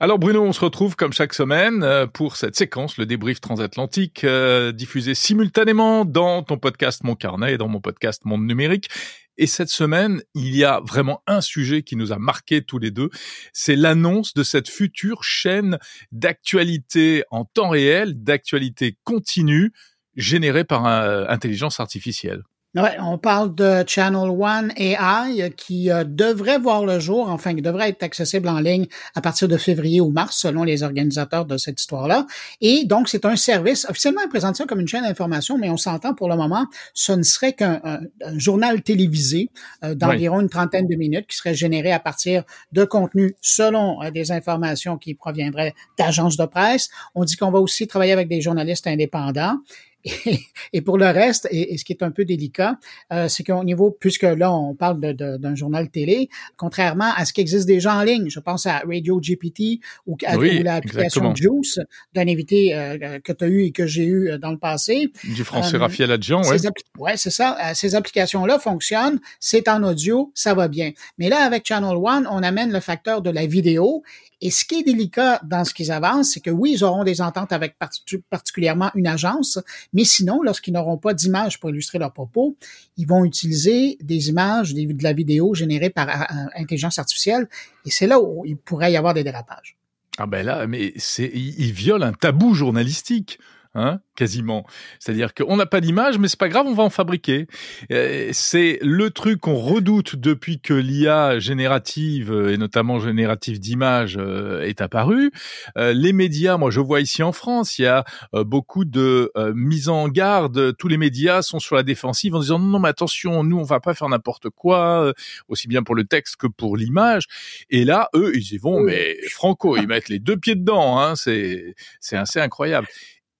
Alors Bruno, on se retrouve comme chaque semaine euh, pour cette séquence, le débrief transatlantique, euh, diffusé simultanément dans ton podcast Mon Carnet et dans mon podcast Monde Numérique. Et cette semaine, il y a vraiment un sujet qui nous a marqué tous les deux, c'est l'annonce de cette future chaîne d'actualité en temps réel, d'actualité continue, générée par euh, intelligence artificielle. Ouais, on parle de Channel One AI qui euh, devrait voir le jour, enfin qui devrait être accessible en ligne à partir de février ou mars selon les organisateurs de cette histoire-là. Et donc c'est un service officiellement ça comme une chaîne d'information, mais on s'entend pour le moment, ce ne serait qu'un journal télévisé euh, d'environ une trentaine de minutes qui serait généré à partir de contenus selon euh, des informations qui proviendraient d'agences de presse. On dit qu'on va aussi travailler avec des journalistes indépendants. Et, pour le reste, et, ce qui est un peu délicat, euh, c'est qu'au niveau, puisque là, on parle d'un journal télé, contrairement à ce qui existe déjà en ligne, je pense à Radio GPT ou à l'application Juice d'un invité euh, que tu as eu et que j'ai eu euh, dans le passé. Du français Raphaël Adjian, oui. Ouais, c'est ça. Ces applications-là fonctionnent, c'est en audio, ça va bien. Mais là, avec Channel One, on amène le facteur de la vidéo et ce qui est délicat dans ce qu'ils avancent, c'est que oui, ils auront des ententes avec particulièrement une agence, mais sinon, lorsqu'ils n'auront pas d'images pour illustrer leurs propos, ils vont utiliser des images, de la vidéo générée par euh, intelligence artificielle, et c'est là où il pourrait y avoir des dérapages. Ah ben là, mais c'est, ils violent un tabou journalistique. Hein, quasiment. C'est-à-dire qu'on n'a pas d'image, mais c'est pas grave, on va en fabriquer. Euh, c'est le truc qu'on redoute depuis que l'IA générative euh, et notamment générative d'images euh, est apparue. les médias, moi je vois ici en France, il y a beaucoup de mise en garde. Tous les médias sont sur la défensive en disant non, non mais attention, nous on va pas faire n'importe quoi, aussi bien pour le texte que pour l'image. Et là, eux, ils y vont, mais franco, ils mettent les deux pieds dedans. Hein, c'est c'est assez incroyable.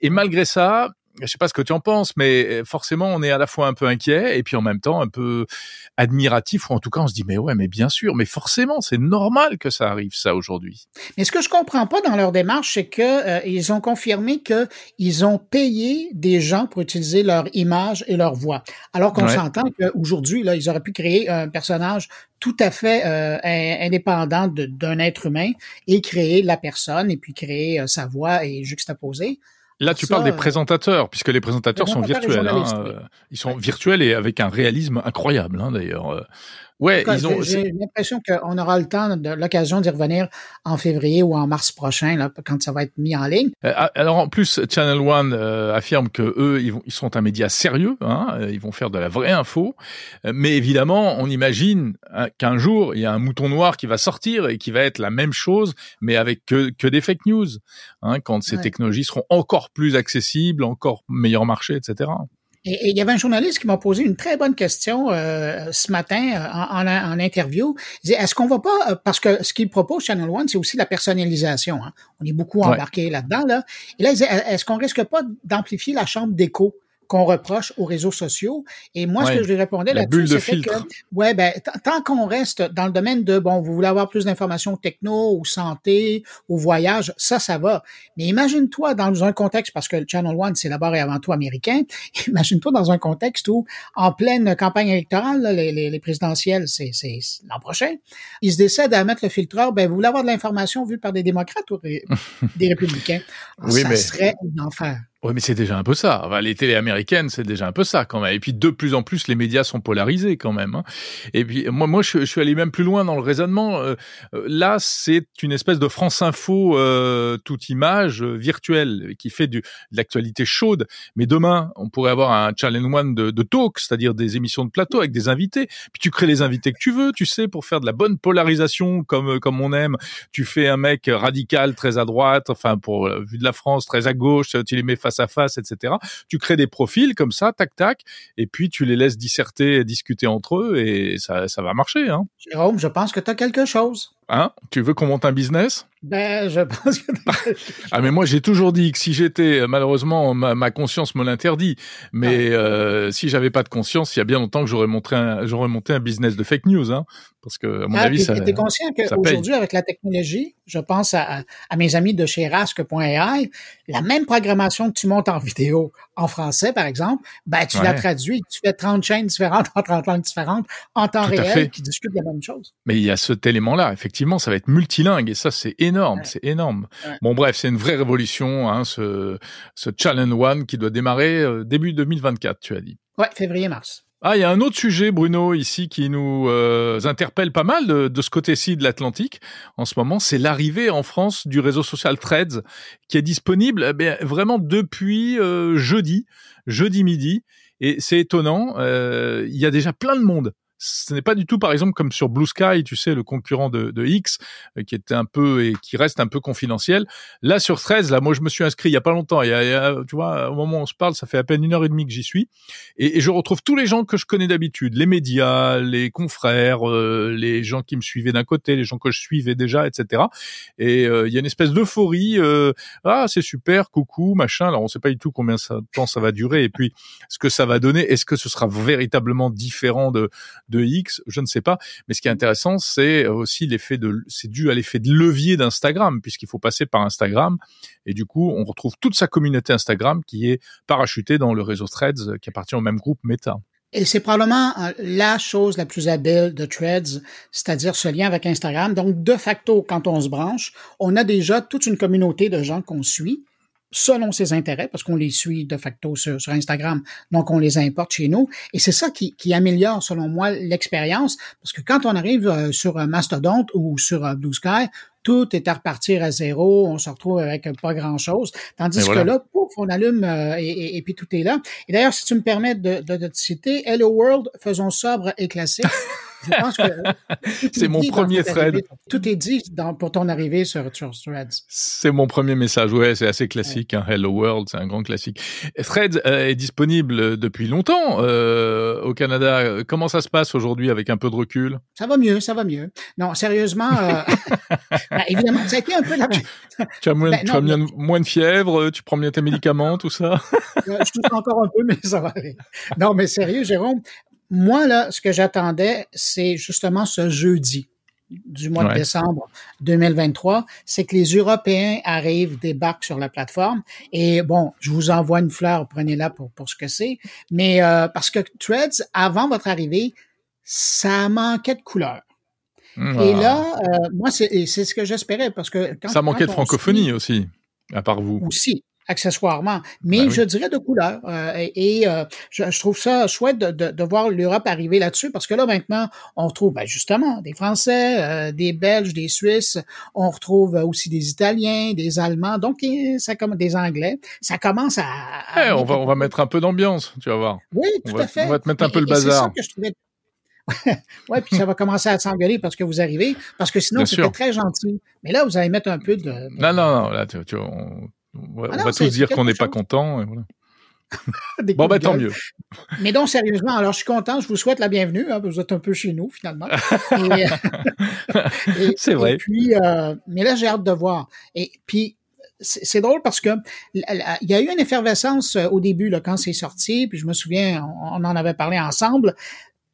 Et malgré ça, je sais pas ce que tu en penses, mais euh, forcément, on est à la fois un peu inquiet et puis en même temps un peu admiratif, ou en tout cas, on se dit, mais ouais, mais bien sûr, mais forcément, c'est normal que ça arrive, ça, aujourd'hui. Mais ce que je comprends pas dans leur démarche, c'est que euh, ils ont confirmé que ils ont payé des gens pour utiliser leur image et leur voix. Alors qu'on s'entend qu'aujourd'hui, là, ils auraient pu créer un personnage tout à fait euh, indépendant d'un être humain et créer la personne et puis créer sa voix et juxtaposer. Là, tu parles des euh, présentateurs, puisque les présentateurs sont virtuels. Hein, euh, ils sont virtuels et avec un réalisme incroyable, hein, d'ailleurs. Ouais, ils ont. J'ai l'impression qu'on aura le temps, de l'occasion d'y revenir en février ou en mars prochain, là, quand ça va être mis en ligne. Euh, alors en plus, Channel One euh, affirme que eux, ils, vont, ils sont un média sérieux, hein, euh, ils vont faire de la vraie info. Mais évidemment, on imagine hein, qu'un jour, il y a un mouton noir qui va sortir et qui va être la même chose, mais avec que, que des fake news, hein, quand ces technologies seront encore plus accessibles, encore meilleur marché, etc. Et il y avait un journaliste qui m'a posé une très bonne question euh, ce matin euh, en, en, interview. Il disait, est-ce qu'on va pas, euh, parce que ce qu'il propose Channel One, c'est aussi la personnalisation. Hein? On est beaucoup embarqué là-dedans. Là. Et là, il disait, est-ce qu'on risque pas d'amplifier la chambre d'écho? Qu'on reproche aux réseaux sociaux. Et moi, ce que je lui répondais là-dessus, c'était que, ouais, ben, tant qu'on reste dans le domaine de, bon, vous voulez avoir plus d'informations techno ou santé ou voyage, ça, ça va. Mais imagine-toi dans un contexte, parce que le Channel One, c'est d'abord et avant tout américain, imagine-toi dans un contexte où, en pleine campagne électorale, les, les, présidentielles, c'est l'an prochain, ils se décident à mettre le filtreur, ben, vous voulez avoir de l'information vue par des démocrates ou des républicains? oui, ça serait un enfer. Oui, mais c'est déjà un peu ça. Les télés américaines, c'est déjà un peu ça quand même. Et puis de plus en plus, les médias sont polarisés quand même. Hein. Et puis moi, moi, je, suis allé même plus loin dans le raisonnement. Euh, euh, là, c'est une espèce de France Info euh, toute image virtuelle qui fait de l'actualité chaude. Mais demain, on pourrait avoir un challenge one de, de talk, c'est-à-dire des émissions de plateau avec des invités. Puis tu crées les invités que tu veux, tu sais, pour faire de la bonne polarisation comme comme on aime. Tu fais un mec radical très à droite, enfin pour vu de la France très à gauche, tu les mets face à face, etc. Tu crées des profils comme ça, tac tac, et puis tu les laisses disserter, discuter entre eux, et ça, ça va marcher. Hein. Jérôme, je pense que tu as quelque chose. Hein? Tu veux qu'on monte un business? Ben, je pense que. ah, mais moi, j'ai toujours dit que si j'étais, malheureusement, ma, conscience me l'interdit. Mais euh, si j'avais pas de conscience, il y a bien longtemps que j'aurais monté un, j'aurais monté un business de fake news, hein, Parce que, à mon ah, avis, ça. Tu es conscient qu'aujourd'hui, avec la technologie, je pense à, à mes amis de chez Rask.ai, la même programmation que tu montes en vidéo en français, par exemple, ben, tu la traduis, tu fais 30 chaînes différentes en 30 langues différentes en temps réel qui discutent la même chose. Mais il y a cet élément-là, effectivement, ça va être multilingue et ça, c'est énorme, c'est énorme. Bon, bref, c'est une vraie révolution, hein, ce, ce Challenge One qui doit démarrer euh, début 2024, tu as dit. Ouais, février-mars. Ah, il y a un autre sujet, Bruno, ici, qui nous euh, interpelle pas mal de, de ce côté-ci de l'Atlantique en ce moment, c'est l'arrivée en France du réseau social Threads, qui est disponible eh vraiment depuis euh, jeudi, jeudi midi. Et c'est étonnant, euh, il y a déjà plein de monde ce n'est pas du tout, par exemple, comme sur Blue Sky, tu sais, le concurrent de, de X, euh, qui était un peu et qui reste un peu confidentiel. Là, sur 13, là, moi, je me suis inscrit il y a pas longtemps. Il y a, tu vois, au moment où on se parle, ça fait à peine une heure et demie que j'y suis, et, je retrouve tous les gens que je connais d'habitude, les médias, les confrères, euh, les gens qui me suivaient d'un côté, les gens que je suivais déjà, etc. Et euh, il y a une espèce d'euphorie. ah, c'est super, coucou, machin. Alors, on sait pas du tout combien de temps ça va durer, et puis ce que ça va donner. Est-ce que ce sera véritablement différent de X, je ne sais pas. Mais ce qui est intéressant, c'est aussi l'effet de, c'est dû à l'effet de levier d'Instagram, puisqu'il faut passer par Instagram. Et du coup, on retrouve toute sa communauté Instagram qui est parachutée dans le réseau Threads, qui appartient au même groupe Meta. Et c'est probablement euh, la chose la plus habile de Threads, c'est-à-dire ce lien avec Instagram. Donc, de facto, quand on se branche, on a déjà toute une communauté de gens qu'on suit selon ses intérêts, parce qu'on les suit de facto sur, Instagram, donc on les importe chez nous. Et c'est ça qui, qui, améliore, selon moi, l'expérience, parce que quand on arrive euh, sur Mastodon ou sur euh, Blue Sky, tout est à repartir à zéro, on se retrouve avec pas grand-chose. Tandis que là, pouf, on allume euh, et, et, puis tout est là. Et d'ailleurs, si tu me permets de, de, de te citer, Hello World, faisons sobre et classique. c'est mon premier thread. tout est dit dans, pour ton arrivée sur, Threads. C'est mon premier message. Ouais, c'est assez classique. Hein. Hello World, c'est un grand classique. Threads euh, est disponible depuis longtemps euh, au Canada. Comment ça se passe aujourd'hui avec un peu de recul? Ça va mieux, ça va mieux. Non, sérieusement, euh, ben, évidemment, ça a été un peu la. tu as, moins, ben, tu as moins de fièvre, tu prends bien tes médicaments, tout ça? je touche encore un peu, mais ça va aller. Non, mais sérieux, Jérôme, moi, là, ce que j'attendais, c'est justement ce jeudi du mois de décembre 2023, c'est que les Européens arrivent, débarquent sur la plateforme. Et bon, je vous envoie une fleur, prenez-la pour, pour ce que c'est. Mais euh, parce que Threads, avant votre arrivée, ça manquait de couleur. Et là, euh, moi, c'est ce que j'espérais parce que quand, ça manquait de francophonie aussi, à part vous. Aussi, accessoirement, mais ben je dirais de couleur. Euh, et euh, je, trouve ça chouette de, de, de voir l'Europe arriver là-dessus parce que là maintenant, on retrouve ben, justement des Français, euh, des Belges, des Suisses, on retrouve aussi des Italiens, des Allemands, donc ça comme des Anglais. Ça commence à. Eh, on va on va mettre un peu d'ambiance, tu vas voir. Oui, tout à fait. On va te mettre un peu le bazar. Ouais, puis ça va commencer à s'engueuler parce que vous arrivez, parce que sinon c'était très gentil. Mais là, vous allez mettre un peu de. Non, non, non, là, tu, tu on va, ah tous dire qu'on n'est pas content. bon, ben tant mieux. Mais donc, sérieusement, alors je suis content, je vous souhaite la bienvenue. Hein, vous êtes un peu chez nous, finalement. c'est vrai. puis, euh, mais là, j'ai hâte de voir. Et puis, c'est drôle parce que il y a eu une effervescence euh, au début là, quand c'est sorti, puis je me souviens, on, en avait parlé ensemble.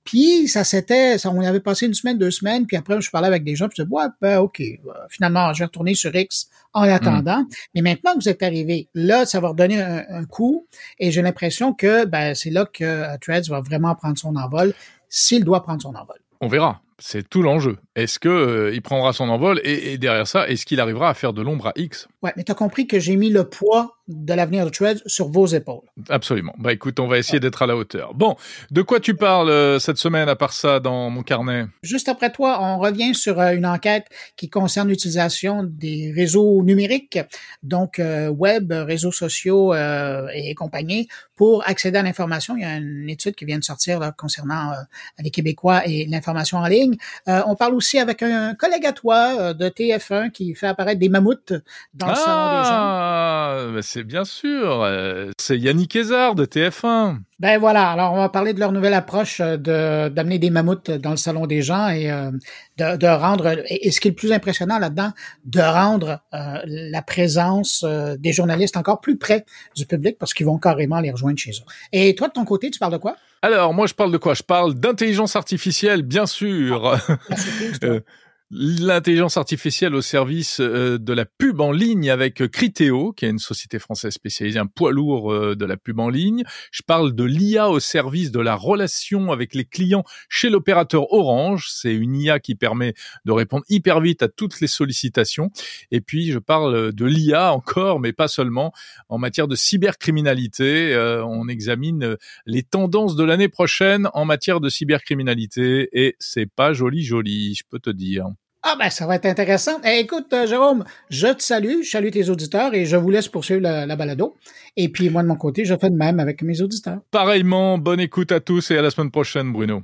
Puis ça s'était, on avait passé une semaine, deux semaines, puis après je parlais avec des gens, puis je disais ouais, ben ok, finalement je vais retourner sur X en hmm. attendant. Mais maintenant que vous êtes arrivé, là ça va redonner un, coup, et j'ai l'impression que ben c'est là que euh, Threads va vraiment prendre son envol, s'il doit prendre son envol. On verra. C'est tout l'enjeu. Est-ce que euh, il prendra son envol et, et derrière ça, est-ce qu'il arrivera à faire de l'ombre à X? Ouais, mais tu as compris que j'ai mis le poids de l'avenir de Threads sur vos épaules. Absolument. Bah écoute, on va essayer d'être à la hauteur. Bon, de quoi tu parles euh, cette semaine à part ça dans mon carnet? Juste après toi, on revient sur euh, une enquête qui concerne l'utilisation des réseaux numériques, donc euh, web, réseaux sociaux et compagnie, pour accéder à l'information. Il y a une étude qui vient de sortir là, concernant les Québécois et l'information en ligne. On parle aussi avec un collègue à toi de TF1 qui fait apparaître des mammouths dans le salon des gens. Ah, c'est bien sûr. Euh, c'est Yannick Ezard de TF1. Ben voilà, alors on va parler de leur nouvelle approche euh, de d'amener des mammouths dans le salon des gens et euh, de, de, rendre et, ce qui est le plus impressionnant là-dedans, de rendre euh, la présence des journalistes encore plus près du public parce qu'ils vont carrément les rejoindre chez eux. Et toi de ton côté, tu parles de quoi? Alors moi je parle de quoi? Je parle d'intelligence artificielle, bien sûr. Ah, l'intelligence artificielle au service euh, de la pub en ligne avec Criteo, qui est une société française spécialisée, un poids lourd euh, de la pub en ligne. Je parle de l'IA au service de la relation avec les clients chez l'opérateur Orange. C'est une IA qui permet de répondre hyper vite à toutes les sollicitations. Et puis, je parle de l'IA encore, mais pas seulement, en matière de cybercriminalité. Euh, on examine les tendances de l'année prochaine en matière de cybercriminalité et c'est pas joli joli, je peux te dire. Ah ben ça va être intéressant. Eh, écoute, euh, Jérôme, je te salue, je salue tes auditeurs et je vous laisse poursuivre la, la, balado. Et puis moi de mon côté, je fais de même avec mes auditeurs. Pareillement, bonne écoute à tous et à la semaine prochaine, Bruno.